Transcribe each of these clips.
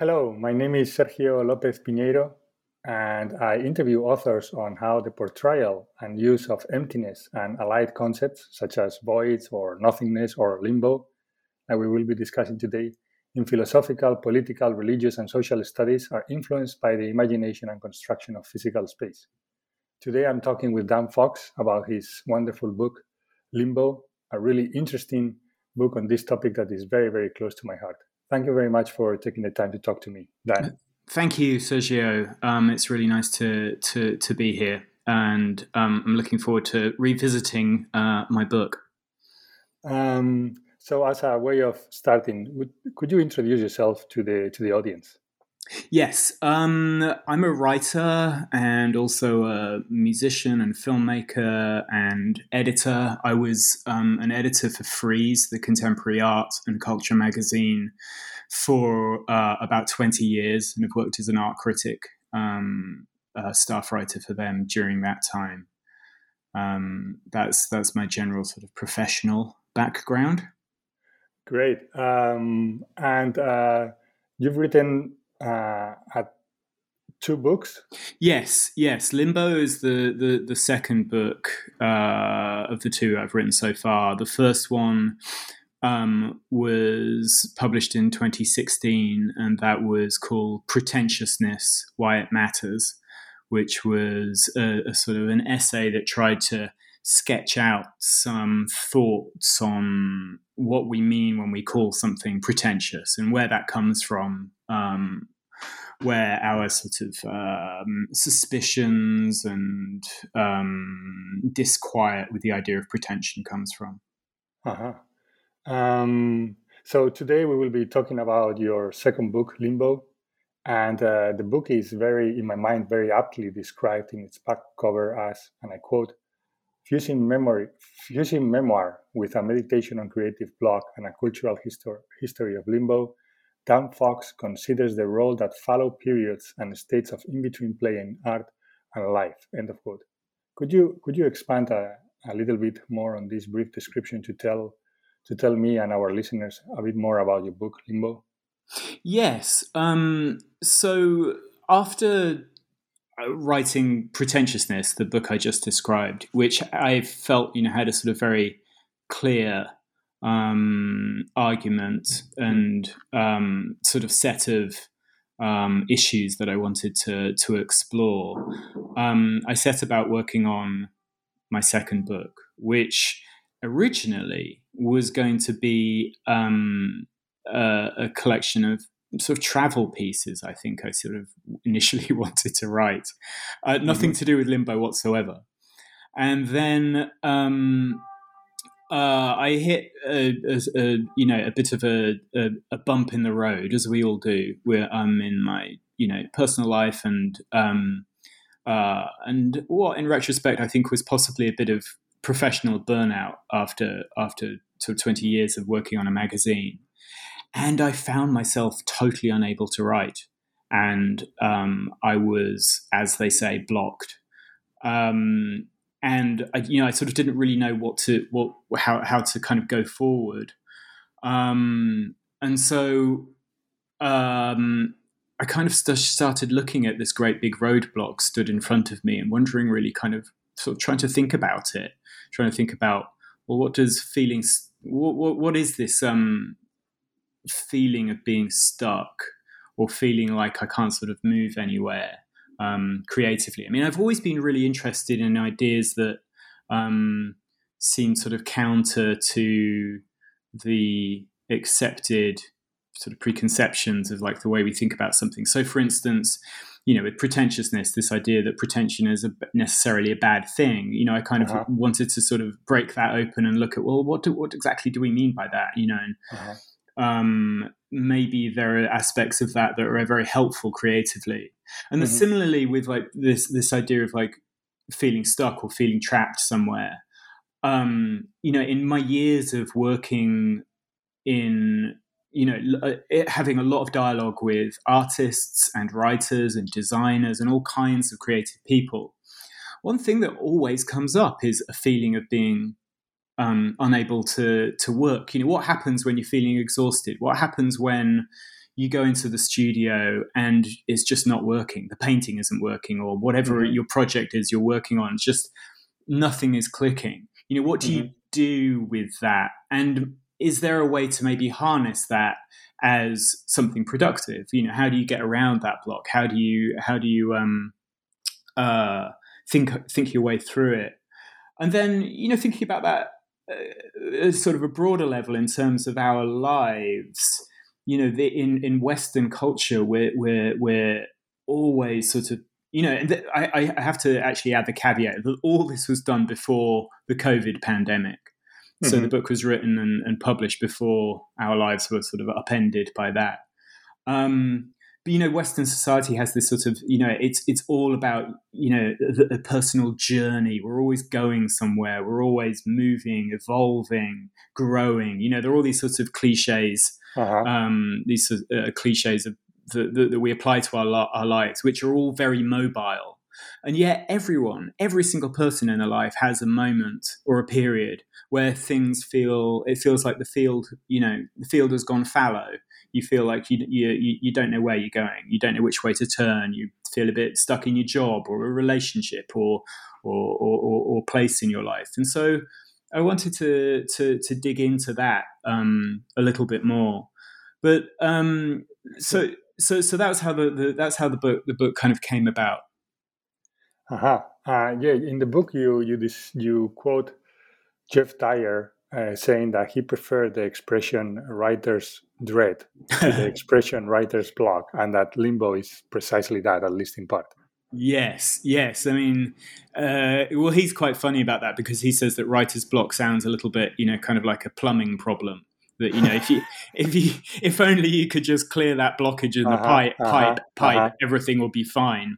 Hello, my name is Sergio Lopez Piñeiro, and I interview authors on how the portrayal and use of emptiness and allied concepts such as voids or nothingness or limbo, that we will be discussing today, in philosophical, political, religious, and social studies are influenced by the imagination and construction of physical space. Today I'm talking with Dan Fox about his wonderful book, Limbo, a really interesting book on this topic that is very, very close to my heart thank you very much for taking the time to talk to me, Dan. Thank you, Sergio. Um, it's really nice to to to be here, and um, I'm looking forward to revisiting uh, my book. Um, so, as a way of starting, would, could you introduce yourself to the to the audience? Yes, um, I'm a writer and also a musician and filmmaker and editor. I was um, an editor for Frieze, the contemporary art and culture magazine, for uh, about 20 years and have worked as an art critic, um, staff writer for them during that time. Um, that's that's my general sort of professional background. Great, um, and uh, you've written uh, at two books. Yes, yes. Limbo is the the, the second book uh, of the two I've written so far. The first one um, was published in 2016, and that was called Pretentiousness: Why It Matters, which was a, a sort of an essay that tried to sketch out some thoughts on what we mean when we call something pretentious and where that comes from, um, where our sort of um, suspicions and um, disquiet with the idea of pretension comes from. Uh-huh. Um, so today we will be talking about your second book, Limbo. And uh, the book is very, in my mind, very aptly described in its back cover as, and I quote, fusing memory, fusing memoir with a meditation on creative block and a cultural histor- history of limbo, Dan Fox considers the role that fallow periods and states of in-between play in art and life. End of quote. Could you could you expand a, a little bit more on this brief description to tell to tell me and our listeners a bit more about your book Limbo? Yes. Um, so after writing pretentiousness the book i just described which i felt you know had a sort of very clear um, argument and um, sort of set of um, issues that i wanted to to explore. Um, i set about working on my second book which originally was going to be um, a, a collection of sort of travel pieces. I think I sort of initially wanted to write, uh, nothing mm-hmm. to do with limbo whatsoever. And then um, uh, I hit a, a, a, you know a bit of a, a, bump in the road, as we all do. Where I'm in my you know personal life and um, uh, and what in retrospect I think was possibly a bit of professional burnout after after sort of 20 years of working on a magazine and I found myself totally unable to write, and um, I was, as they say, blocked. Um, and I, you know, I sort of didn't really know what to what how how to kind of go forward. Um, and so um, I kind of st- started looking at this great big roadblock stood in front of me and wondering, really, kind of sort of trying to think about it, trying to think about well, what does feelings, what, what, what is this um, feeling of being stuck or feeling like I can't sort of move anywhere um, creatively. I mean, I've always been really interested in ideas that um, seem sort of counter to the accepted sort of preconceptions of like the way we think about something. So, for instance, you know, with pretentiousness, this idea that pretension is a, necessarily a bad thing. You know, I kind uh-huh. of wanted to sort of break that open and look at well, what do, what exactly do we mean by that? You know, and uh-huh. Um, maybe there are aspects of that that are very helpful creatively. And mm-hmm. similarly with like this this idea of like feeling stuck or feeling trapped somewhere. Um, you know, in my years of working in you know uh, having a lot of dialogue with artists and writers and designers and all kinds of creative people one thing that always comes up is a feeling of being um, unable to to work. You know what happens when you're feeling exhausted? What happens when you go into the studio and it's just not working? The painting isn't working or whatever mm-hmm. your project is you're working on it's just nothing is clicking. You know what do mm-hmm. you do with that? And is there a way to maybe harness that as something productive? You know how do you get around that block? How do you how do you um uh think think your way through it? And then you know thinking about that uh, sort of a broader level in terms of our lives you know the, in in western culture we're we're we're always sort of you know, and th- I, I have to actually add the caveat that all this was done before the COVID pandemic. So mm-hmm. the book was written and, and, published before our lives were sort of upended by that. Um, but you know, Western society has this sort of you know, it's it's all about you know the, the personal journey. We're always going somewhere. We're always moving, evolving, growing. You know, there are all these sorts of cliches, uh-huh. um, these uh, cliches of, that, that, we apply to our our lives, which are all very mobile. And yet, everyone, every single person in their life has a moment or a period where things feel it feels like the field you know the field has gone fallow you feel like you, you you don't know where you're going. You don't know which way to turn. You feel a bit stuck in your job or a relationship or or or, or place in your life. And so I wanted to to to dig into that um, a little bit more. But um, so so so that's how the, the that's how the book the book kind of came about. Uh-huh. Uh, yeah, in the book you you this, you quote Geoff Dyer uh, saying that he preferred the expression writer's dread the expression writer's block, and that limbo is precisely that, at least in part. Yes, yes. I mean, uh, well, he's quite funny about that because he says that writer's block sounds a little bit, you know, kind of like a plumbing problem. That you know, if you, if you, if only you could just clear that blockage in the uh-huh, pipe, uh-huh, pipe, pipe, uh-huh. everything will be fine.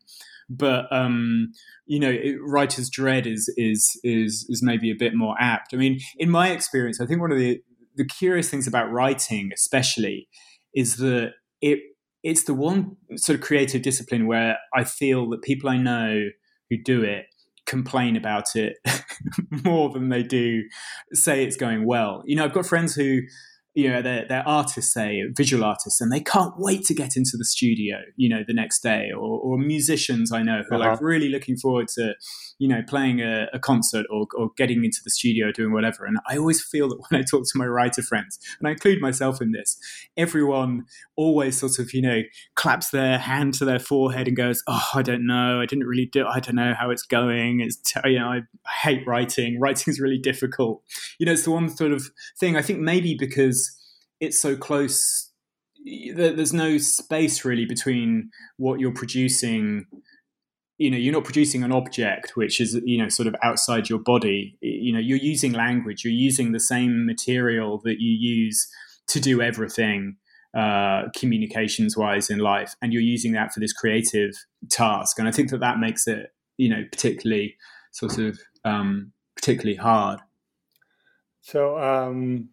But um, you know, it, writer's dread is is is is maybe a bit more apt. I mean, in my experience, I think one of the the curious things about writing, especially, is that it it's the one sort of creative discipline where I feel that people I know who do it complain about it more than they do say it's going well. You know, I've got friends who you know they're, they're artists say visual artists and they can't wait to get into the studio you know the next day or, or musicians i know who uh-huh. are like uh-huh. really looking forward to you know playing a, a concert or, or, getting into the studio doing whatever and i always feel that when i talk to my writer friends and i include myself in this everyone always sort of you know claps their hand to their forehead and goes oh i don't know i didn't really do i don't know how it's going it's you know i hate writing writing is really difficult you know it's the one sort of thing i think maybe because it's so close there's no space really between what you're producing you know you're not producing an object which is you know sort of outside your body. You know you're using language you're using the same material that you use to do everything uh, communications wise in life and you're using that for this creative task. And i think that that makes it you know particularly sort of um, particularly hard. So um,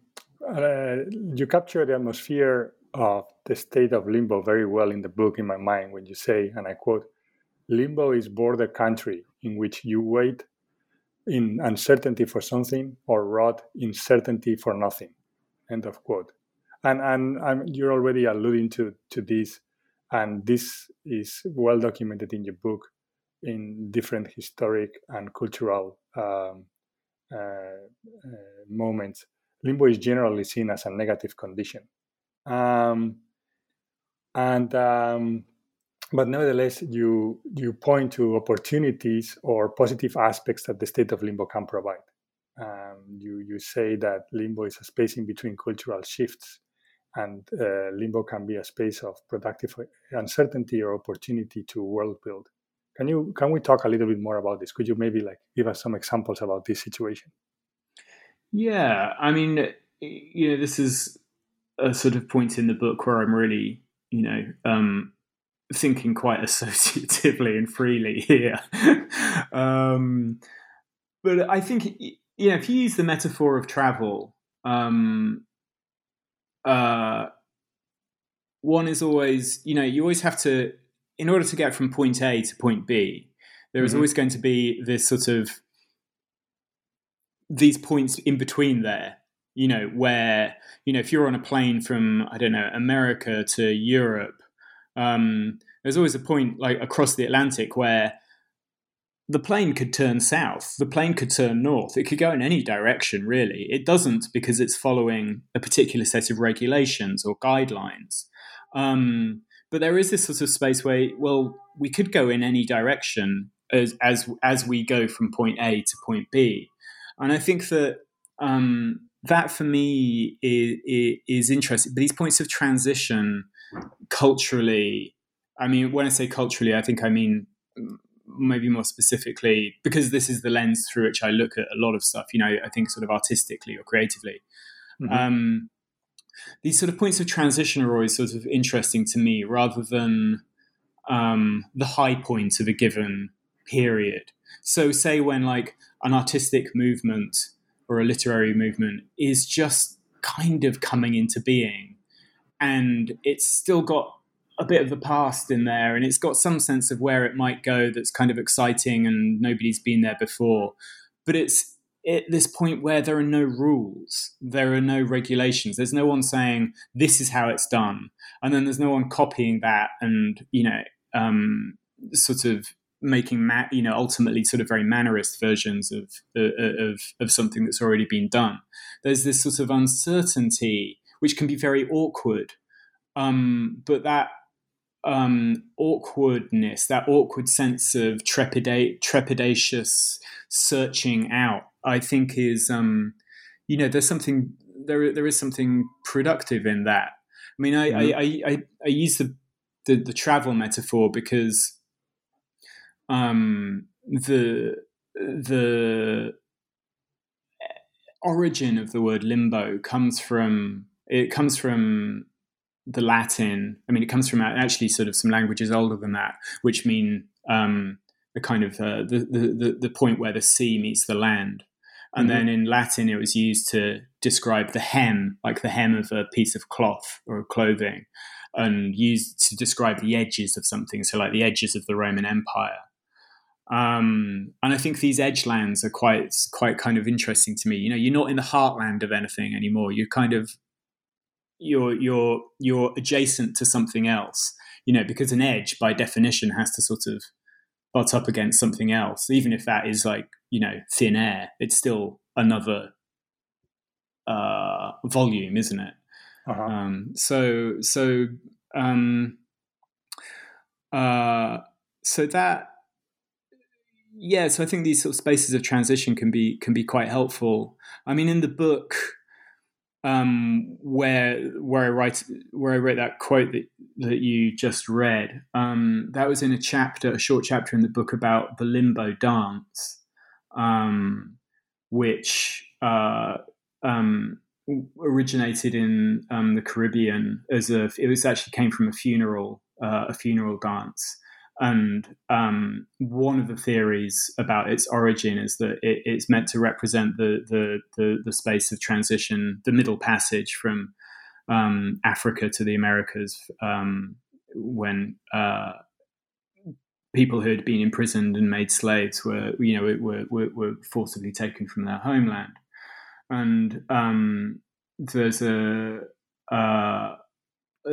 uh, you capture the atmosphere of the state of limbo very well in the book, in my mind, when you say, and I quote, limbo is border country in which you wait in uncertainty for something or rot in certainty for nothing. End of quote. And, and, you're already alluding to, to this, and this is well documented in your book in different historic and cultural um, uh, uh, moments limbo is generally seen as a negative condition. Um, and um, but nevertheless, you you point to opportunities or positive aspects that the state of limbo can provide. Um, you you say that limbo is a space in between cultural shifts, and uh, limbo can be a space of productive uncertainty or opportunity to world build. Can you can we talk a little bit more about this? Could you maybe like give us some examples about this situation? Yeah, I mean, you know, this is a sort of point in the book where I'm really, you know, um, thinking quite associatively and freely here. um, but I think, you know, if you use the metaphor of travel, um, uh, one is always, you know, you always have to, in order to get from point A to point B, there is mm-hmm. always going to be this sort of these points in between there you know where you know if you're on a plane from i don't know america to europe um, there's always a point like across the atlantic where the plane could turn south the plane could turn north it could go in any direction really. It doesn't because it's following a particular set of regulations or guidelines. Um, but there is this sort of space where well we could go in any direction as as as we go from point a to point b and I think that um, that for me is, is interesting. These points of transition culturally, I mean, when I say culturally, I think I mean maybe more specifically because this is the lens through which I look at a lot of stuff. You know, I think sort of artistically or creatively. Mm-hmm. Um, these sort of points of transition are always sort of interesting to me, rather than um, the high point of a given period. So, say when like an artistic movement or a literary movement is just kind of coming into being, and it's still got a bit of the past in there, and it's got some sense of where it might go that's kind of exciting, and nobody's been there before. But it's at this point where there are no rules, there are no regulations. There's no one saying this is how it's done, and then there's no one copying that and you know um, sort of making ma- you know ultimately sort of very mannerist versions of, uh, of of something that's already been done there's this sort of uncertainty which can be very awkward um, but that um, awkwardness that awkward sense of trepidate trepidatious searching out i think is um, you know there's something there there is something productive in that i mean i mm-hmm. I, I, I, I use the, the the travel metaphor because um, the the origin of the word limbo comes from it comes from the Latin. I mean, it comes from actually sort of some languages older than that, which mean um, the kind of uh, the, the the point where the sea meets the land. And mm-hmm. then in Latin, it was used to describe the hem, like the hem of a piece of cloth or clothing, and used to describe the edges of something. So, like the edges of the Roman Empire. Um, and I think these edge lands are quite quite kind of interesting to me. You know, you're not in the heartland of anything anymore. You're kind of you're you're you're adjacent to something else. You know, because an edge by definition has to sort of butt up against something else, even if that is like you know thin air. It's still another uh, volume, isn't it? Uh-huh. Um, so so um, uh, so that yeah, so I think these sort of spaces of transition can be can be quite helpful. I mean, in the book, um, where where I write where I wrote that quote that that you just read, um, that was in a chapter, a short chapter in the book about the limbo dance, um, which uh, um, originated in um, the Caribbean as a. It was actually came from a funeral, uh, a funeral dance and um, one of the theories about its origin is that it, it's meant to represent the, the, the, the, space of transition, the middle passage from um, Africa to the Americas um, when uh, people who had been imprisoned and made slaves were, you know, were, were, were forcibly taken from their homeland. And um, there's a, uh,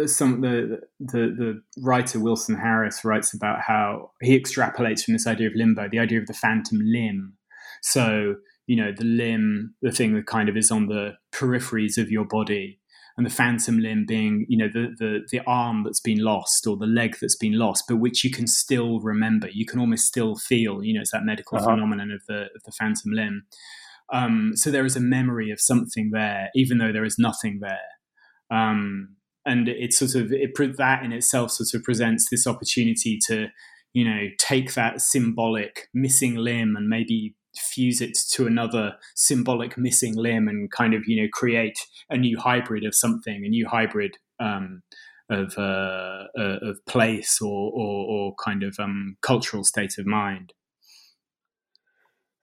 some the, the the writer Wilson Harris writes about how he extrapolates from this idea of limbo, the idea of the phantom limb. So you know the limb, the thing that kind of is on the peripheries of your body, and the phantom limb being you know the, the the arm that's been lost or the leg that's been lost but which you can still remember you can almost still feel you know it's that medical uh-huh. phenomenon of the of the phantom limb um, so there is a memory of something there even though there is nothing there um, and it sort of it that in itself sort of presents this opportunity to you know take that symbolic missing limb and maybe fuse it to another symbolic missing limb and kind of you know create a new hybrid of something, a new hybrid um, of uh, uh, of place or, or, or kind of um, cultural state of mind.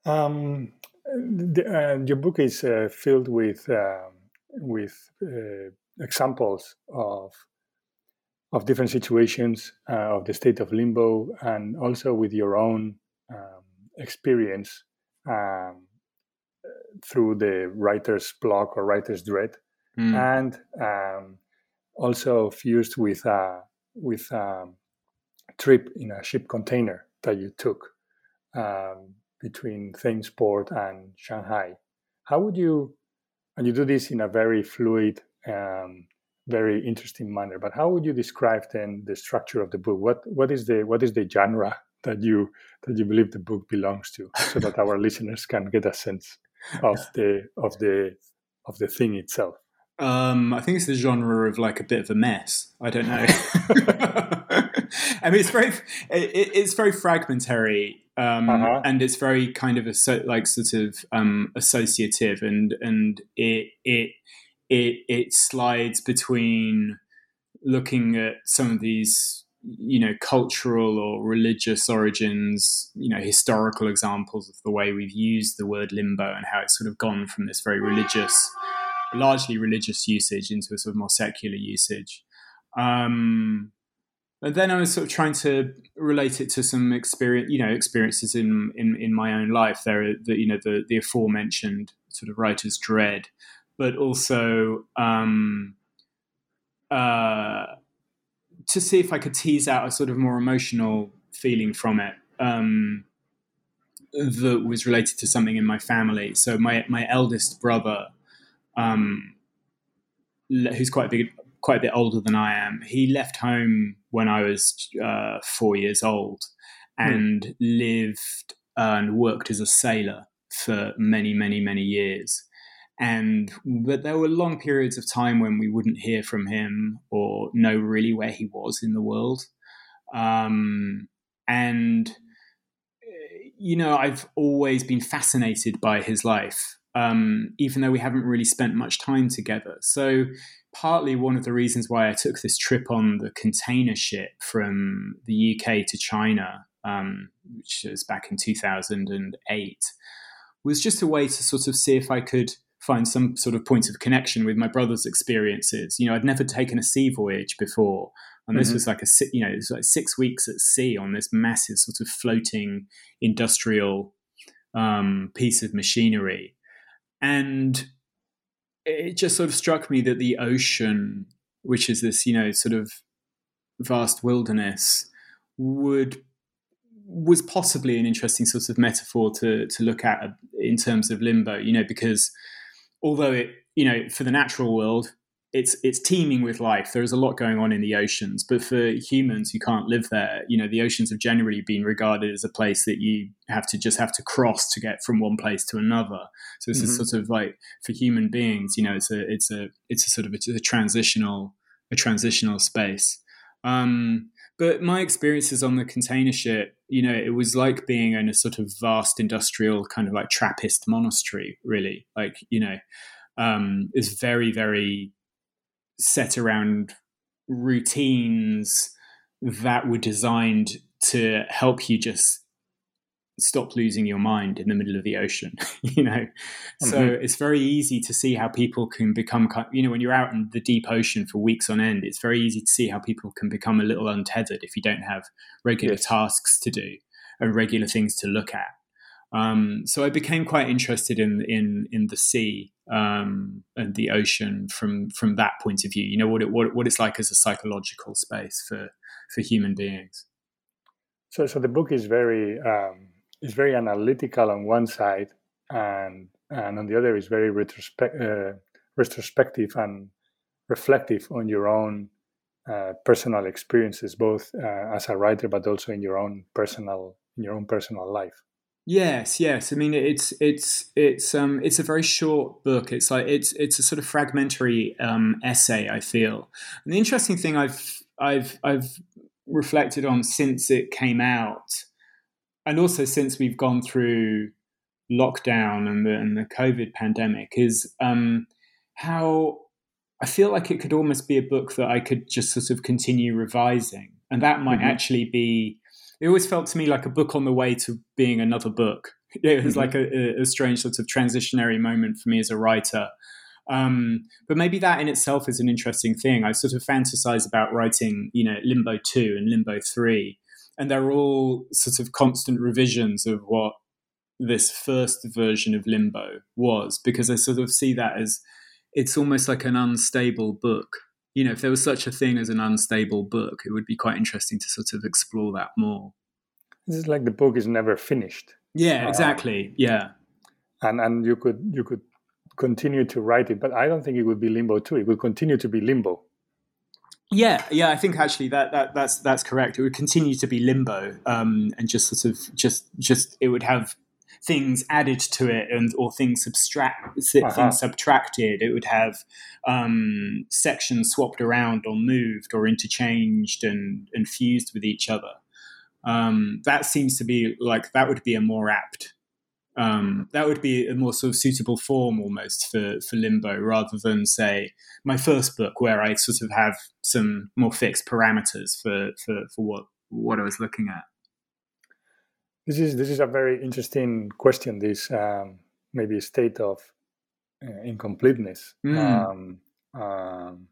Um, the, uh, your book is uh, filled with um, with uh, examples of of different situations uh, of the state of limbo, and also with your own um, experience um, through the writer's block or writer's dread, mm. and um, also fused with a with a trip in a ship container that you took um, between Thamesport and Shanghai. How would you, and you do this in a very fluid, um, very interesting manner. But how would you describe then the structure of the book? What what is the what is the genre that you that you believe the book belongs to, so that our listeners can get a sense of the of the of the thing itself. Um, I think it's the genre of like a bit of a mess. I don't know. I mean, it's very it, it's very fragmentary, um, uh-huh. and it's very kind of a so, like sort of um, associative, and and it it it it slides between looking at some of these you know cultural or religious origins you know historical examples of the way we've used the word limbo and how it's sort of gone from this very religious largely religious usage into a sort of more secular usage um, and then I was sort of trying to relate it to some experience, you know, experiences in in, in my own life. There, are the you know the the aforementioned sort of writer's dread, but also um, uh, to see if I could tease out a sort of more emotional feeling from it um, that was related to something in my family. So my my eldest brother, um, who's quite a big, quite a bit older than I am, he left home when I was uh, four years old hmm. and mm. lived and worked as a sailor for many, many, many years and but there were long periods of time when we wouldn't hear from him or know really where he was in the world. Um, and you know i've always been fascinated by his life um, even though we haven't really spent much time together. So partly one of the reasons why i took this trip on the container ship from the uk to china um, which was back in 2008 was just a way to sort of see if i could find some sort of point of connection with my brother's experiences. You know, I'd never taken a sea voyage before, and this mm-hmm. was like a you know it was like six weeks at sea on this massive sort of floating industrial um, piece of machinery, and it just sort of struck me that the ocean, which is this you know sort of vast wilderness, would was possibly an interesting sort of metaphor to to look at in terms of limbo. You know, because although it you know for the natural world it's it's teeming with life. There's a lot going on in the oceans but for humans who can't live there you know the oceans have generally been regarded as a place that you have to just have to cross to get from one place to another. So it's mm-hmm. a sort of like for human beings you know it's a it's a it's a sort of a, a transitional a transitional space. Um, but my experiences on the container ship, you know, it was like being in a sort of vast industrial kind of like Trappist monastery, really. Like, you know, um, is very, very set around routines that were designed to help you just stop losing your mind in the middle of the ocean you know mm-hmm. so it's very easy to see how people can become you know when you're out in the deep ocean for weeks on end it's very easy to see how people can become a little untethered if you don't have regular yes. tasks to do and regular things to look at um, so I became quite interested in in in the sea um, and the ocean from from that point of view. You know what it what, what it's like as a psychological space for for human beings. So so the book is very um, is very analytical on one side, and and on the other is very retrospect, uh, retrospective and reflective on your own uh, personal experiences, both uh, as a writer, but also in your own personal in your own personal life. Yes, yes. I mean, it's it's it's um it's a very short book. It's like it's it's a sort of fragmentary um, essay. I feel, and the interesting thing I've I've I've reflected on since it came out, and also since we've gone through lockdown and the and the COVID pandemic, is um, how I feel like it could almost be a book that I could just sort of continue revising, and that might mm-hmm. actually be it always felt to me like a book on the way to being another book. It was mm-hmm. like a, a, strange sort of transitionary moment for me as a writer. Um, but maybe that in itself is an interesting thing. I sort of fantasize about writing, you know, Limbo 2 and Limbo 3, and they're all sort of constant revisions of what this first version of Limbo was, because I sort of see that as it's almost like an unstable book you know, if there was such a thing as an unstable book, it would be quite interesting to sort of explore that more. This is like the book is never finished. Yeah, uh, exactly. Uh, yeah, and and you could you could continue to write it, but I don't think it would be Limbo too. It would continue to be Limbo. Yeah, yeah, I think actually that, that that's that's correct. It would continue to be limbo, um, and just sort of just just it would have things added to it and or things subtract uh-huh. things subtracted. It would have um, sections swapped around or moved or interchanged and, and fused with each other. Um, that seems to be like that would be a more apt um, that would be a more sort of suitable form almost for, for limbo rather than say my first book where I sort of have some more fixed parameters for, for, for what what I was looking at. This is this is a very interesting question. This um, maybe state of uh, incompleteness, mm. um, um,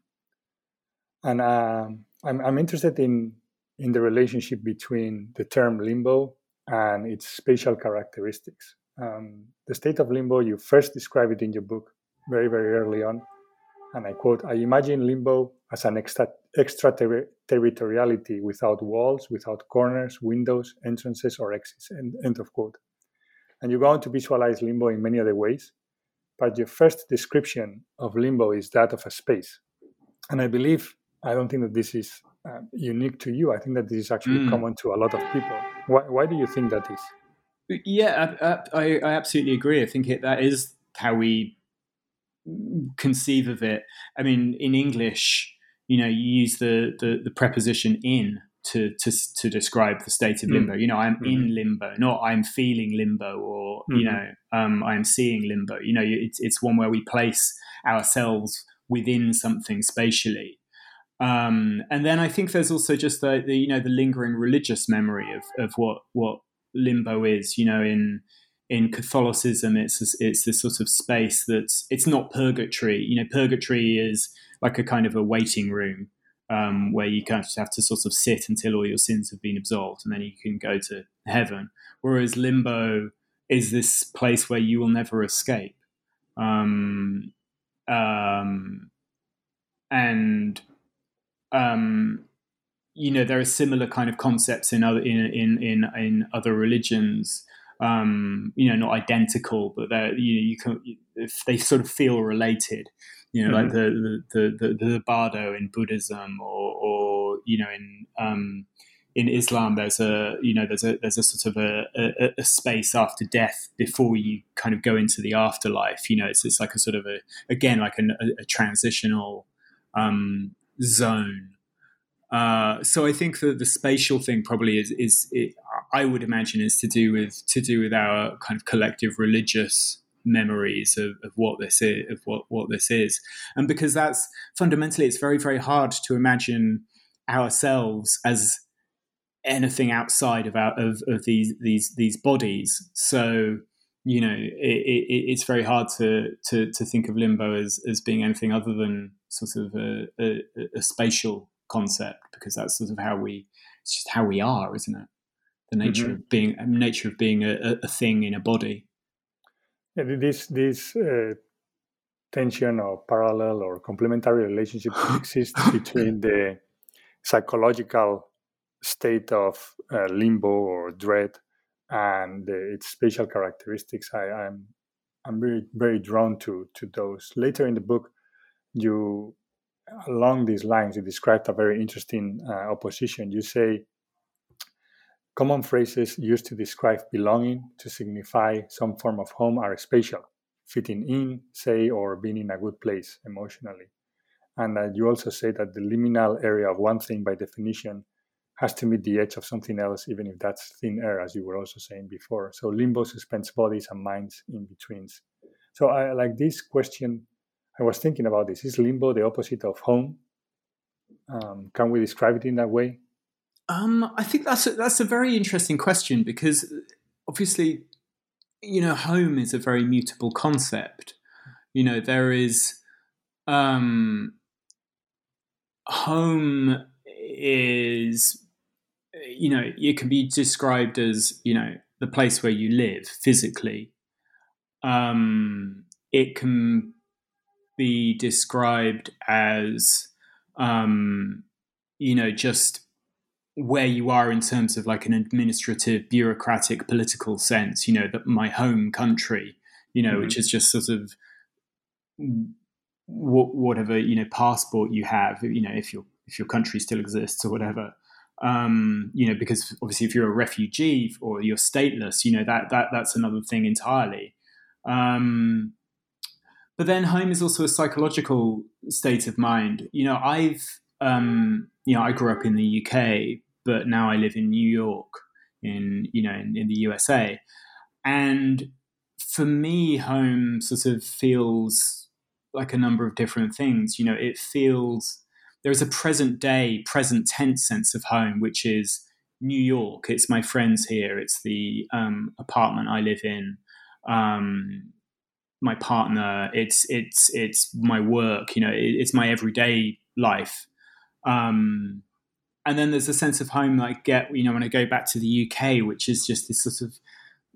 and uh, I'm I'm interested in in the relationship between the term limbo and its spatial characteristics. Um, the state of limbo, you first describe it in your book very very early on, and I quote: "I imagine limbo as an extra, extraterritoriality without walls, without corners, windows, entrances, or exits. End, end of quote. And you go on to visualize limbo in many other ways, but your first description of limbo is that of a space. And I believe, I don't think that this is uh, unique to you. I think that this is actually mm. common to a lot of people. Why, why do you think that is? Yeah, I, I, I absolutely agree. I think it, that is how we conceive of it. I mean, in English, you know, you use the, the, the preposition in to, to to describe the state of limbo. Mm. You know, I'm mm-hmm. in limbo, not I'm feeling limbo, or mm-hmm. you know, um, I'm seeing limbo. You know, it's it's one where we place ourselves within something spatially. Um, and then I think there's also just the, the, you know the lingering religious memory of of what what limbo is. You know, in in Catholicism, it's it's this sort of space that's it's not purgatory. You know, purgatory is like a kind of a waiting room um, where you kind of have to sort of sit until all your sins have been absolved, and then you can go to heaven. Whereas limbo is this place where you will never escape, um, um, and um, you know there are similar kind of concepts in other in in in, in other religions. Um, you know, not identical, but they you know you can if they sort of feel related you know, mm-hmm. like the, the, the, the, Bardo in Buddhism or, or you know, in, um, in Islam, there's a, you know, there's a, there's a sort of a, a, a, space after death before you kind of go into the afterlife. You know, it's, it's like a sort of a, again, like a, a transitional, um, zone. Uh, so I think that the spatial thing probably is, is it, I would imagine is to do with, to do with our kind of collective religious, memories of, of what this is of what, what this is. And because that's fundamentally it's very very hard to imagine ourselves as anything outside of our of, of these these these bodies. So you know it, it, it's very hard to, to to think of limbo as as being anything other than sort of a, a, a spatial concept because that's sort of how we it's just how we are isn't it the nature mm-hmm. of being nature of being a, a thing in a body this this uh, tension or parallel or complementary relationship exists between the psychological state of uh, limbo or dread and uh, its spatial characteristics. I, am I'm, I'm very very drawn to to those. Later in the book, you along these lines, you described a very interesting uh, opposition. You say common phrases used to describe belonging to signify some form of home are spatial, fitting in, say, or being in a good place emotionally. And uh, you also say that the liminal area of one thing, by definition, has to meet the edge of something else, even if that's thin air, as you were also saying before. So limbo suspends bodies and minds in betweens. So I like this question. I was thinking about this. Is limbo the opposite of home? Um, can we describe it in that way? Um, I think that's a, that's a very interesting question because obviously, you know, home is a very mutable concept. You know, there is um, home is you know it can be described as you know the place where you live physically um, it can be described as um, you know just where you are in terms of like an administrative bureaucratic political sense you know that my home country you know mm-hmm. which is just sort of whatever you know passport you have you know if your if your country still exists or whatever um, you know because obviously if you're a refugee or you're stateless you know that that that's another thing entirely um, but then home is also a psychological state of mind you know i've um, you know i grew up in the uk but now i live in new york in you know in, in the usa and for me home sort of feels like a number of different things. You know, it feels there is a present day, present tense sense of home, which is New York. It's my friends here. It's the um, apartment I live in. Um, my partner. It's it's it's my work. You know, it, it's my everyday life. Um, and then there's a sense of home that I get. You know, when I go back to the UK, which is just this sort of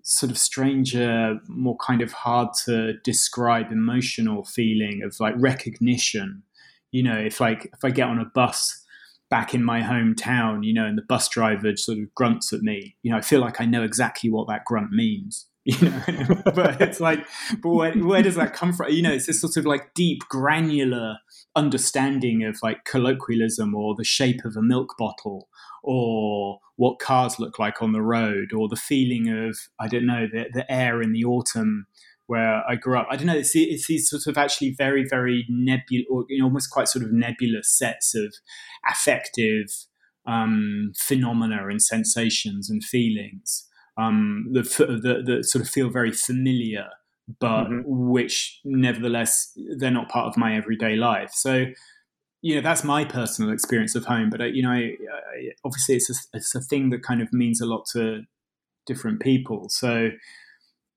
sort of stranger, more kind of hard to describe emotional feeling of like recognition. You know, if like if I get on a bus back in my hometown, you know, and the bus driver sort of grunts at me, you know, I feel like I know exactly what that grunt means. You know, but it's like, but where, where does that come from? You know, it's this sort of like deep, granular understanding of like colloquialism or the shape of a milk bottle or what cars look like on the road, or the feeling of I don't know the the air in the autumn where I grew up. I don't know. It's, it's these sort of actually very very nebulous, or you know, almost quite sort of nebulous sets of affective um, phenomena and sensations and feelings um, that, that, that sort of feel very familiar, but mm-hmm. which nevertheless they're not part of my everyday life. So you know that's my personal experience of home but you know I, I, obviously it's a, it's a thing that kind of means a lot to different people so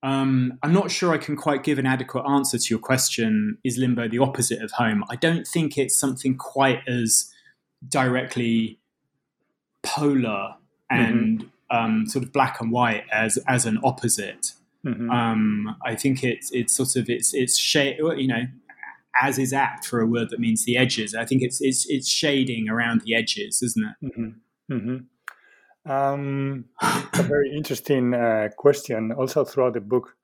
um, i'm not sure i can quite give an adequate answer to your question is limbo the opposite of home i don't think it's something quite as directly polar and mm-hmm. Um, sort of black and white as as an opposite Mm-hmm. Um, I think it's it's sort of it's it's shade you know as is apt for a word that means the edges. I think it's it's it's shading around the edges, isn't it? Mm-hmm. Mm-hmm. Um, a very interesting uh, question. Also, throughout the book,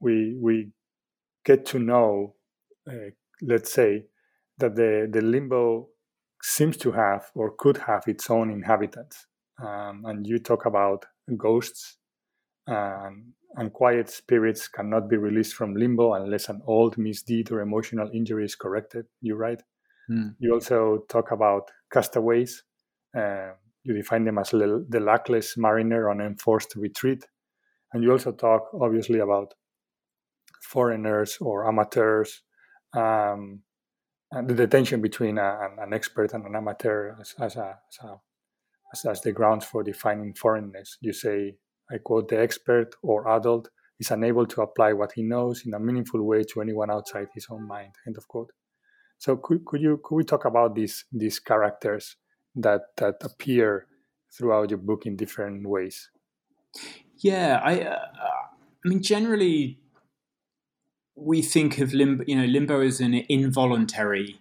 we we get to know, uh, let's say, that the the limbo seems to have or could have its own inhabitants. Um, and you talk about ghosts. and quiet spirits cannot be released from limbo unless an old misdeed or emotional injury is corrected. You write. Mm. You also talk about castaways. Uh, you define them as the luckless mariner on enforced retreat. And you also talk, obviously, about foreigners or amateurs, um, and the tension between a, an expert and an amateur as, as, a, as, a, as, as the grounds for defining foreignness. You say I quote, the expert or adult is unable to apply what he knows in a meaningful way to anyone outside his own mind, end of quote. So could, could you could we talk about these these characters that that appear throughout your book in different ways? Yeah, I uh, I mean generally we think of limbo you know limbo as an involuntary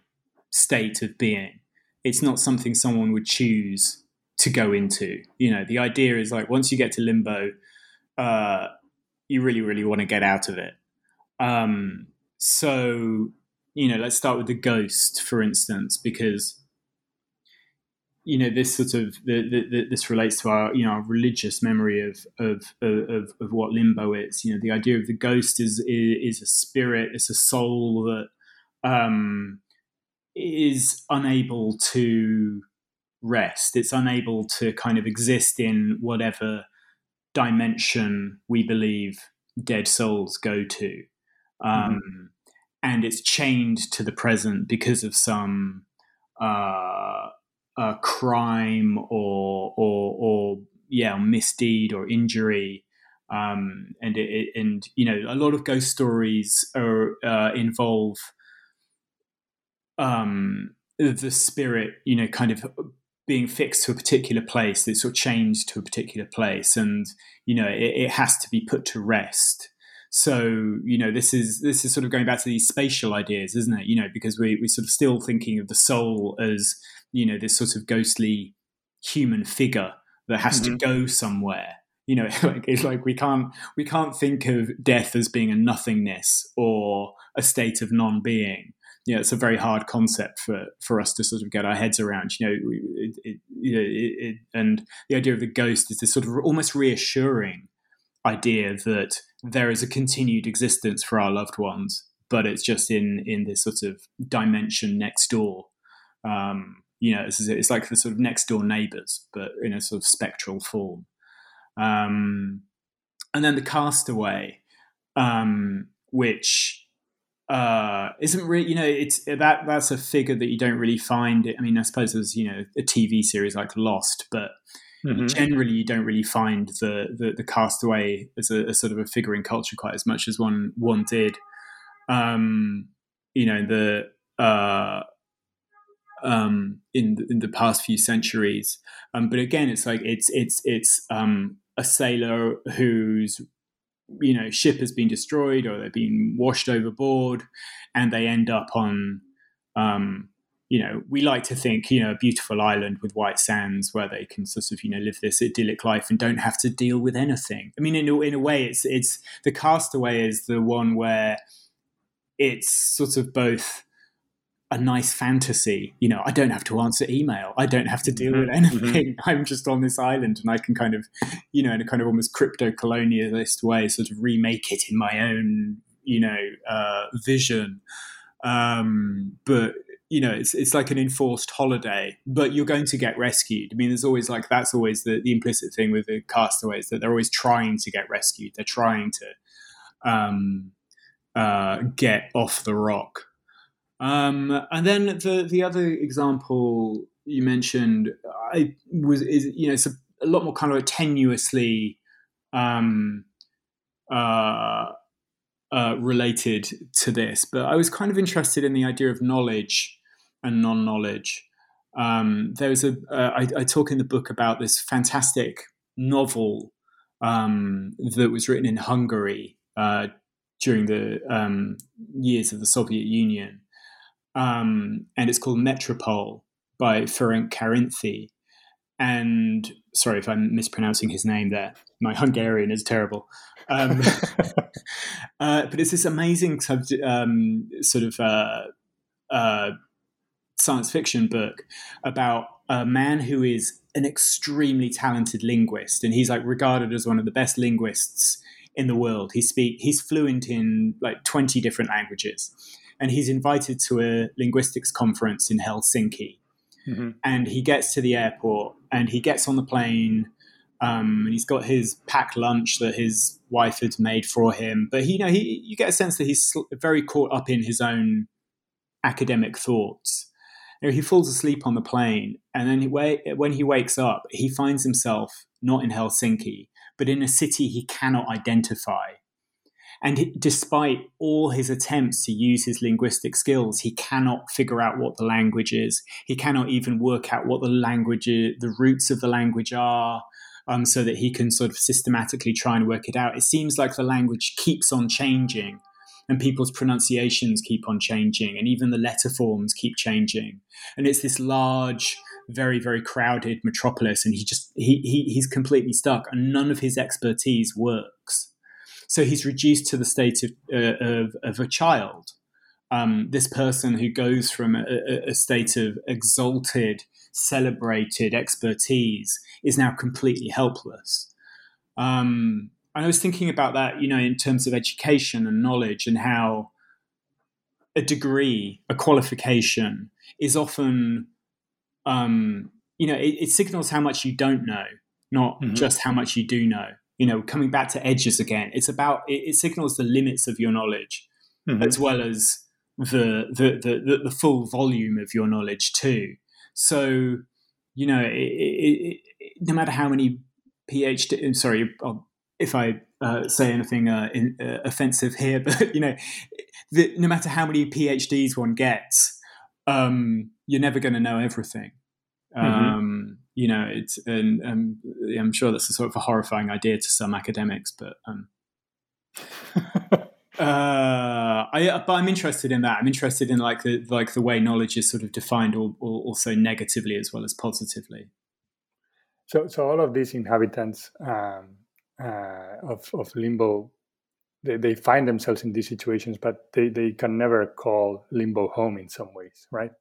state of being. It's not something someone would choose to go into. You know, the idea is like once you get to limbo, uh, you really, really want to get out of it. Um, so you know, let's start with the ghost, for instance, because you know this sort of the, the, the, this relates to our you know our religious memory of, of of of what limbo is. You know, the idea of the ghost is is, is a spirit, it's a soul that um, is unable to rest. It's unable to kind of exist in whatever dimension we believe dead souls go to. Um, mm-hmm. And it's chained to the present because of some uh, uh, crime or, or, or, yeah, misdeed or injury. Um, and it, it, and you know a lot of ghost stories are uh, involve um, the spirit, you know, kind of being fixed to a particular place it's sort of changed to a particular place and you know it, it, has to be put to rest. So you know this is this is sort of going back to these spatial ideas isn't it? You know because we, we're sort of still thinking of the soul as you know this sort of ghostly human figure that has mm-hmm. to go somewhere. You know like it's like we can't we can't think of death as being a nothingness or a state of non-being you know, it's a very hard concept for, for us to sort of get our heads around. You know, it, it, it, and the idea of the ghost is this sort of almost reassuring idea that there is a continued existence for our loved ones, but it's just in in this sort of dimension next door. Um, you know, it's, it's like the sort of next door neighbors, but in a sort of spectral form. Um, and then the castaway, um, which uh, isn't really you know it's that that's a figure that you don't really find it i mean i suppose there's you know a tv series like lost but mm-hmm. generally you don't really find the the, the castaway as a, a, sort of a figure in culture quite as much as one one did um you know the uh um in in the past few centuries um but again it's like it's it's it's um a sailor who's you know ship has been destroyed or they've been washed overboard and they end up on um, you know we like to think you know a beautiful island with white sands where they can sort of you know live this idyllic life and don't have to deal with anything. I mean in a, in a way it's it's the castaway is the one where it's sort of both a nice fantasy. You know, I don't have to answer email. I don't have to deal with mm-hmm. Mm-hmm. anything. Mm-hmm. I'm just on this island and I can kind of, you know, in a kind of almost crypto colonialist way, sort of remake it in my own, you know, uh, vision. Um, but you know, it's it's like an enforced holiday, but you're going to get rescued. I mean, there's always like that's always the, the implicit thing with the castaways that they're always trying to get rescued. They're trying to um, uh, get off the rock. Um, and then the the other example you mentioned, I was is you know it's a, a lot more kind of tenuously um, uh, uh, related to this, but I was kind of interested in the idea of knowledge and non-knowledge. Um, there's a uh, I, I talk in the book about this fantastic novel um, that was written in Hungary uh, during the um, years of the Soviet Union, um, and it's called Metropole by Ferenc Karinthy. And sorry if I'm mispronouncing his name there. My Hungarian is terrible. Um, uh, but it's this amazing sub- um, sort of uh, uh, science fiction book about a man who is an extremely talented linguist, and he's like regarded as one of the best linguists in the world. He speak he's fluent in like twenty different languages, and he's invited to a linguistics conference in Helsinki. Mm-hmm. And he gets to the airport and he gets on the plane. Um, and he's got his packed lunch that his wife had made for him. But he, you know, he, you get a sense that he's very caught up in his own academic thoughts. You know, he falls asleep on the plane, and then he, when he wakes up, he finds himself not in Helsinki, but in a city he cannot identify. And despite all his attempts to use his linguistic skills, he cannot figure out what the language is. He cannot even work out what the language, is, the roots of the language are, um, so that he can sort of systematically try and work it out. It seems like the language keeps on changing, and people's pronunciations keep on changing, and even the letter forms keep changing. And it's this large, very very crowded metropolis, and he just he, he he's completely stuck, and none of his expertise works. So he's reduced to the state of, uh, of, of, a child. um, this person who goes from a, a, state of exalted, celebrated expertise is now completely helpless. Um, and I was thinking about that, you know, in terms of education and knowledge and how a degree, a qualification, is often, um, you know, it, it, signals how much you don't know, not mm-hmm. just how much you do know. You know, coming back to edges again, it's about it, it signals the limits of your knowledge mm-hmm. as well as the, the the, the full volume of your knowledge too. So, you know, it, it, no matter how many PhD, sorry, if I uh, say anything uh, in, uh, offensive here, but you know, the, no matter how many PhDs one gets, um, you're never going to know everything. Mm-hmm. Um, you know, it's and, and, I'm sure that's a sort of a horrifying idea to some academics, but um, uh, I but I'm interested in that. I'm interested in like the like the way knowledge is sort of defined, or, or also negatively as well as positively. So, so all of these inhabitants um, uh, of, of limbo they, they find themselves in these situations but they, they can never call limbo home in some ways right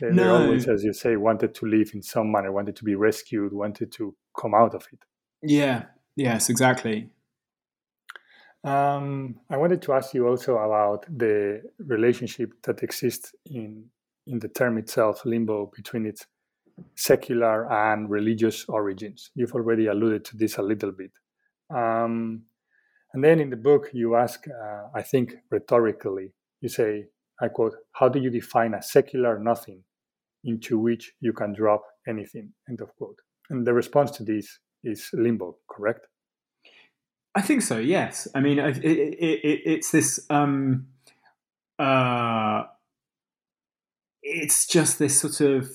they, no. they always as you say wanted to live in some manner wanted to be rescued wanted to come out of it. Yeah. Yes exactly. Um, i wanted to ask you also about the relationship that exists in in the term itself limbo between its secular and religious origins. You've already alluded to this a little bit. Um, and then in the book, you ask, uh, I think rhetorically, you say, I quote, How do you define a secular nothing into which you can drop anything? End of quote. And the response to this is limbo, correct? I think so, yes. I mean, it, it, it, it's this. Um, uh, it's just this sort of.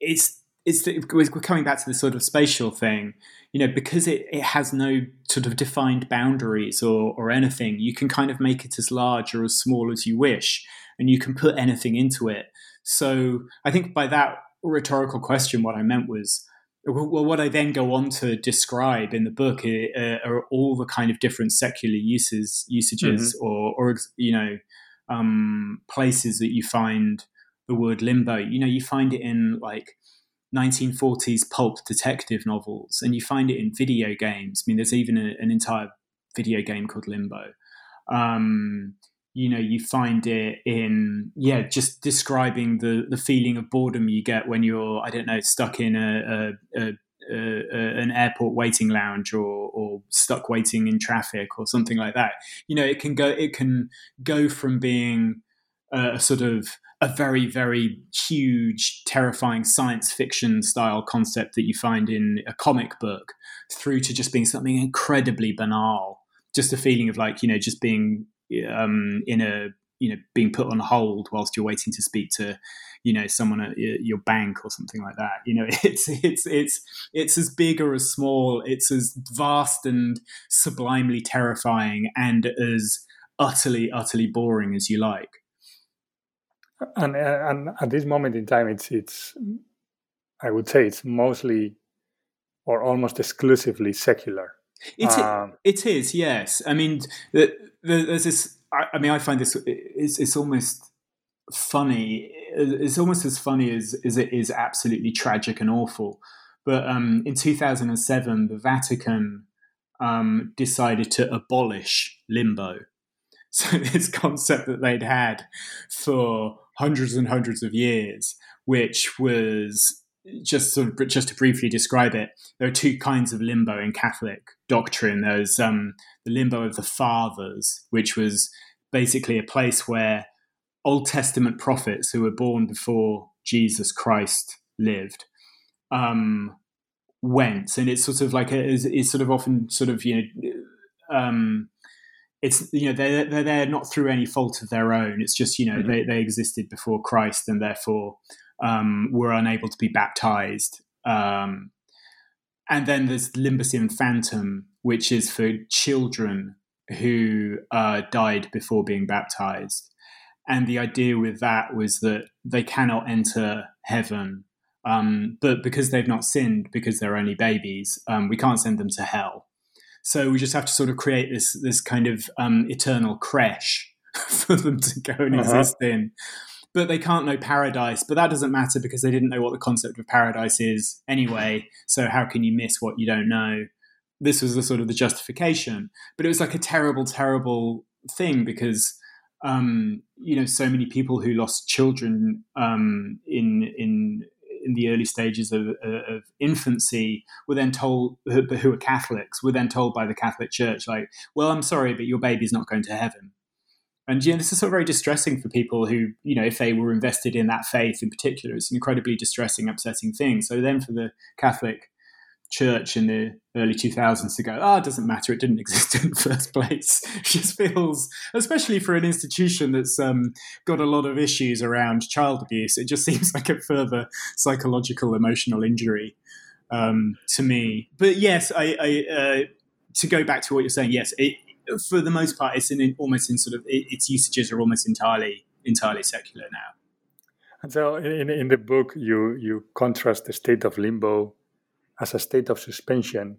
It's it's we're coming back to the sort of spatial thing. You know because it, it has no sort of defined boundaries or or anything you can kind of make it as large or as small as you wish and you can put anything into it. So i think by that rhetorical question what i meant was well what i then go on to describe in the book are, are all the kind of different secular uses usages mm-hmm. or or you know um, places that you find the word limbo. You know you find it in like 1940s pulp detective novels, and you find it in video games. I mean, there's even a, an entire video game called Limbo. Um, you know, you find it in yeah, just describing the the feeling of boredom you get when you're I don't know stuck in a, a, a an airport waiting lounge or, or stuck waiting in traffic or something like that. You know, it can go it can go from being a sort of a very, very huge, terrifying science fiction style concept that you find in a comic book through to just being something incredibly banal. Just a feeling of like, you know, just being um, in a, you know, being put on hold whilst you're waiting to speak to, you know, someone at your bank or something like that. You know, it's, it's, it's, it's as big or as small, it's as vast and sublimely terrifying and as utterly, utterly boring as you like and and at this moment in time it's it's i would say it's mostly or almost exclusively secular. It, um, it is yes. I mean there's this I, I mean i find this it's, it's almost funny it's almost as funny as, as it is absolutely tragic and awful. But um, in 2007 the vatican um, decided to abolish limbo. So this concept that they'd had for hundreds and hundreds of years, which was just sort of just to briefly describe it, there are two kinds of limbo in Catholic doctrine. There's um, the limbo of the fathers, which was basically a place where Old Testament prophets who were born before Jesus Christ lived um, went, and it's sort of like a, it's, it's, sort of often sort of you know. Um, it's you know they're they're there not through any fault of their own. It's just you know mm-hmm. they they existed before Christ and therefore um, were unable to be baptized. Um, and then there's Limbus Infantum, which is for children who uh, died before being baptized. And the idea with that was that they cannot enter heaven, um, but because they've not sinned, because they're only babies, um, we can't send them to hell. So we just have to sort of create this this kind of um, eternal crash for them to go and uh-huh. exist in. But they can't know paradise. But that doesn't matter because they didn't know what the concept of paradise is anyway. So how can you miss what you don't know? This was the sort of the justification. But it was like a terrible, terrible thing because um, you know so many people who lost children um, in in in the early stages of, uh, of infancy were then told who, were Catholics were then told by the Catholic Church like, well, I'm sorry, but your baby's not going to heaven. And you know, this is sort of very distressing for people who, you know, if they were invested in that faith in particular, it's an incredibly distressing, upsetting thing. So then for the Catholic church in the early 2000s to go, oh, it doesn't matter, it didn't exist in the first place. It just feels, especially for an institution that's um, got a lot of issues around child abuse, it just seems like a further psychological, emotional injury um, to me. But yes, I, I uh, to go back to what you're saying, yes, it, for the most part, it's in, almost in sort of it, its usages are almost entirely entirely secular now. And so, in, in the book, you you contrast the state of limbo as a state of suspension,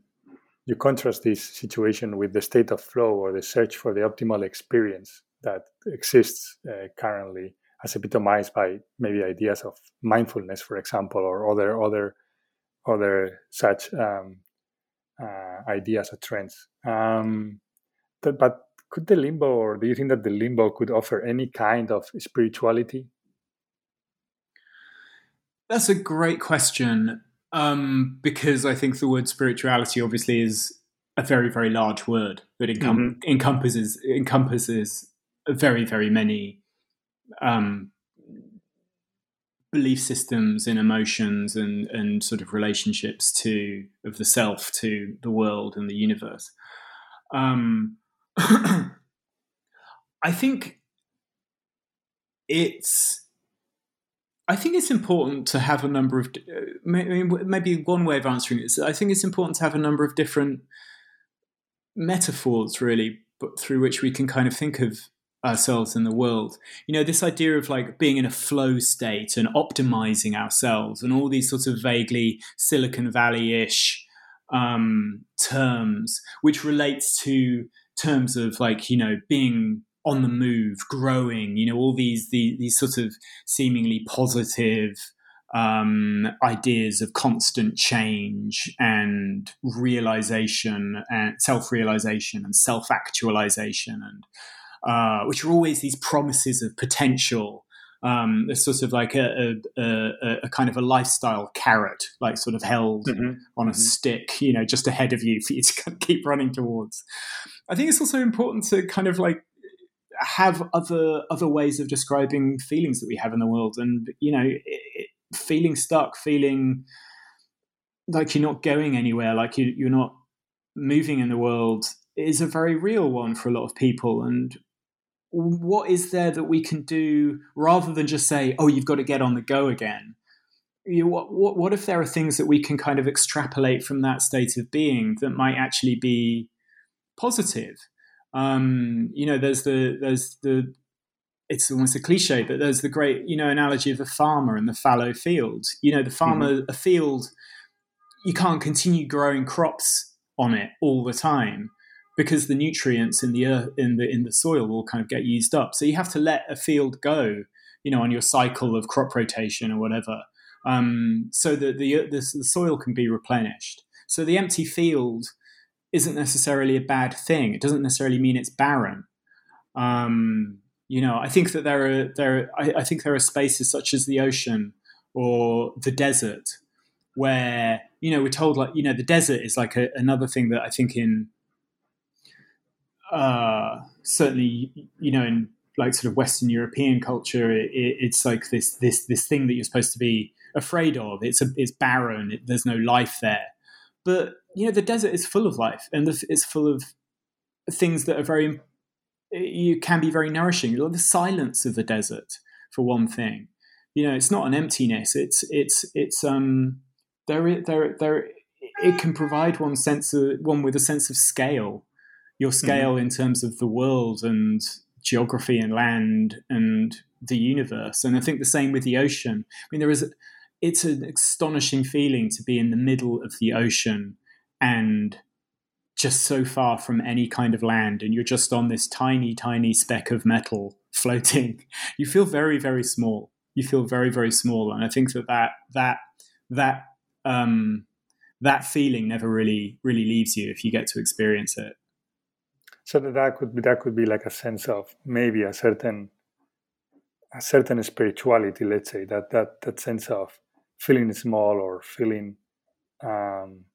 you contrast this situation with the state of flow or the search for the optimal experience that exists uh, currently, as epitomized by maybe ideas of mindfulness, for example, or other other other such um, uh, ideas or trends. Um, but, but could the limbo, or do you think that the limbo could offer any kind of spirituality? That's a great question um, because I think the word spirituality obviously is a very very large word that encom- mm-hmm. encompasses encompasses very very many um, belief systems and emotions and and sort of relationships to of the self to the world and the universe. Um, I think it's I think it's important to have a number of uh, maybe one way of answering is I think it's important to have a number of different metaphors really but through which we can kind of think of ourselves in the world. You know this idea of like being in a flow state and optimizing ourselves and all these sorts of vaguely silicon valley-ish um, terms which relates to terms of like you know being on the move, growing, you know, all these these, these sort of seemingly positive um, ideas of constant change and realization and self-realization and self-actualization and uh, which are always these promises of potential um, there's sort of like a, a, a, a, kind of a lifestyle carrot, like sort of held mm-hmm. on a mm-hmm. stick, you know, just ahead of you for you to keep running towards. I think it's also important to kind of like have other other ways of describing feelings that we have in the world, and you know, it, feeling stuck, feeling like you're not going anywhere, like you, you're not moving in the world, is a very real one for a lot of people. And what is there that we can do rather than just say, "Oh, you've got to get on the go again"? You know, what, what what if there are things that we can kind of extrapolate from that state of being that might actually be positive? Um, you know, there's the there's the it's almost a cliche, but there's the great you know analogy of the farmer and the fallow field. You know, the farmer mm-hmm. a field you can't continue growing crops on it all the time because the nutrients in the earth in the in the soil will kind of get used up. So you have to let a field go, you know, on your cycle of crop rotation or whatever, um, so that the, the the soil can be replenished. So the empty field isn't necessarily a bad thing. It doesn't necessarily mean it's barren. Um, you know, I think that there are there. I, I, think there are spaces such as the ocean or the desert where you know we're told like you know the desert is like a, another thing that I think in uh, certainly you know in like sort of Western European culture it, it's like this this this thing that you're supposed to be afraid of. It's a, it's barren. It, there's no life there. But you know, the desert is full of life, and it's full of things that are very you can be very nourishing. The silence of the desert, for one thing, you know, it's not an emptiness. It's it's it's um there there there it can provide one sense of one with a sense of scale, your scale mm. in terms of the world and geography and land and the universe. And I think the same with the ocean. I mean, there is it's an astonishing feeling to be in the middle of the ocean and just so far from any kind of land and you're just on this tiny tiny speck of metal floating you feel very very small. You feel very very small and i think that that that that um that feeling never really really leaves you if you get to experience it. So that, could be that could be like a sense of maybe a certain a certain spirituality let's say that that that sense of feeling small or feeling um,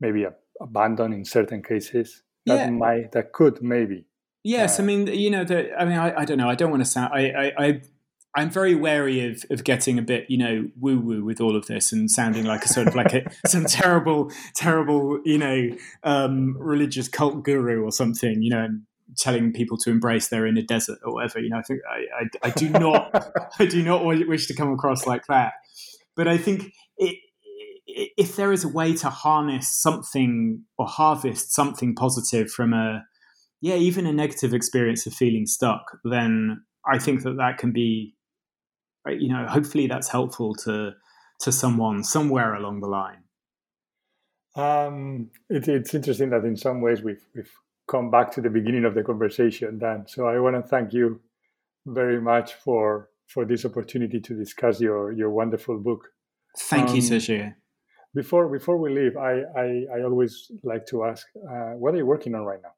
maybe abandoned in certain cases that yeah. might that could maybe yes uh, i mean you know the, i mean I, I don't know i don't want to sound i i, I I'm very wary of, of getting a bit, you know, woo woo with all of this and sounding like a sort of like a, some terrible, terrible, you know, um, religious cult guru or something, you know, and telling people to embrace their inner desert or whatever. You know, I think I, I, I do not, I do not wish to come across like that. But I think it, if there is a way to harness something or harvest something positive from a, yeah, even a negative experience of feeling stuck, then I think that that can be you know, hopefully that's helpful to to someone somewhere along the line. Um, it, it's interesting that in some ways we've we've come back to the beginning of the conversation, Dan. So I want to thank you very much for for this opportunity to discuss your your wonderful book. Thank um, you, Sergio. Before before we leave, I I, I always like to ask, uh, what are you working on right now?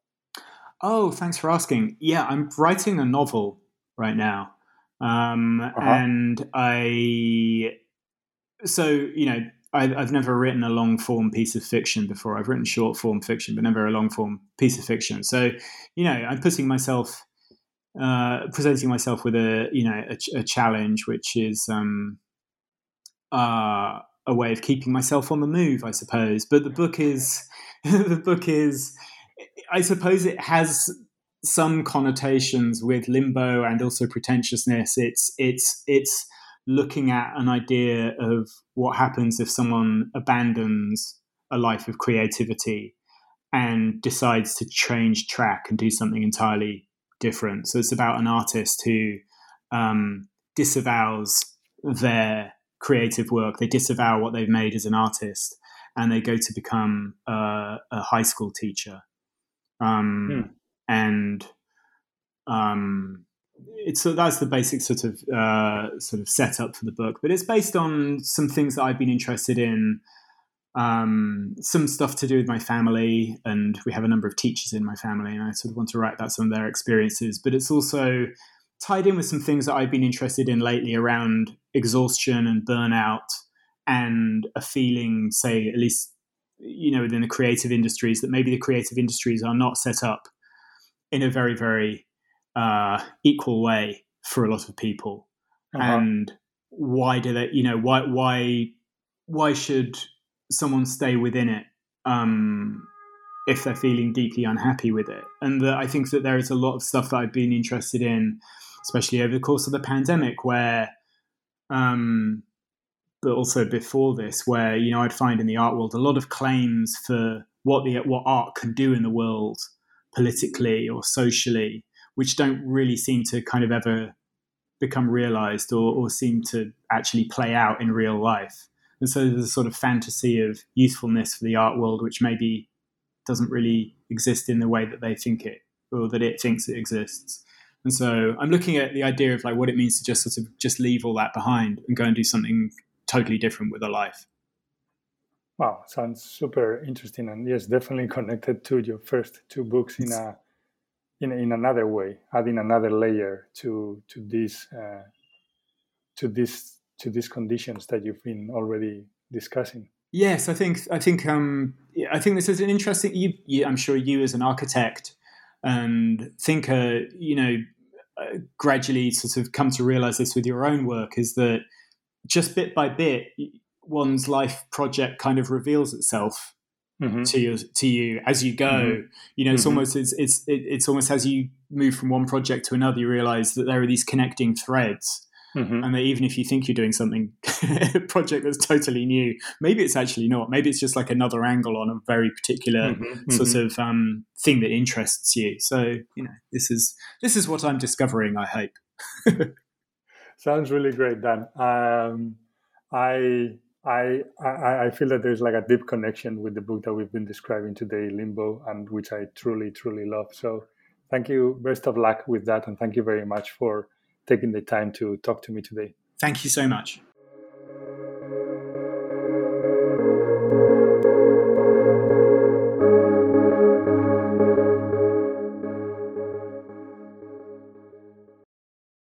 Oh, thanks for asking. Yeah, I'm writing a novel right now. Um, uh-huh. And I, so, you know, I, have I've never written a long form piece of fiction before. I've written short form fiction, but never a long form piece of fiction. So, you know, I'm putting myself, uh, presenting myself with a, you know, a, a challenge, which is um, uh, a way of keeping myself on the move, I suppose. But the book is, the book is, I suppose it has some connotations with limbo and also pretentiousness. It's it's it's looking at an idea of what happens if someone abandons a life of creativity and decides to change track and do something entirely different. So it's about an artist who um, disavows their creative work. They disavow what they've made as an artist, and they go to become a, a high school teacher. Um, hmm and um, it's so that's the basic sort of uh, sort of setup for the book. But it's based on some things that I've been interested in, um, some stuff to do with my family, and we have a number of teachers in my family, and I sort of want to write about some of their experiences. But it's also tied in with some things that I've been interested in lately around exhaustion and burnout, and a feeling, say, at least you know, within the creative industries, that maybe the creative industries are not set up in a very very uh, equal way for a lot of people uh-huh. and why do they you know why why why should someone stay within it um, if they're feeling deeply unhappy with it and the, i think that there is a lot of stuff that i've been interested in especially over the course of the pandemic where um, but also before this where you know i'd find in the art world a lot of claims for what the what art can do in the world politically or socially, which don't really seem to kind of ever become realized or, or seem to actually play out in real life. And so there's a sort of fantasy of usefulness for the art world, which maybe doesn't really exist in the way that they think it or that it thinks it exists. And so I'm looking at the idea of like what it means to just sort of just leave all that behind and go and do something totally different with a life. Wow, sounds super interesting, and yes, definitely connected to your first two books in a in, in another way, adding another layer to to this uh, to this to these conditions that you've been already discussing. Yes, I think I think um, I think this is an interesting. You, you, I'm sure you as an architect and thinker, you know, gradually sort of come to realize this with your own work is that just bit by bit one's life project kind of reveals itself mm-hmm. to you to you as you go. Mm-hmm. You know, it's mm-hmm. almost it's it's it's almost as you move from one project to another, you realize that there are these connecting threads. Mm-hmm. And that even if you think you're doing something, a project that's totally new, maybe it's actually not. Maybe it's just like another angle on a very particular mm-hmm. sort mm-hmm. of um, thing that interests you. So you know, this is this is what I'm discovering. I hope. Sounds really great, Dan. Um, I I, I, I feel that there's like a deep connection with the book that we've been describing today, Limbo, and which I truly truly love. So thank you. Best of luck with that, and thank you very much for taking the time to talk to me today. Thank you so much.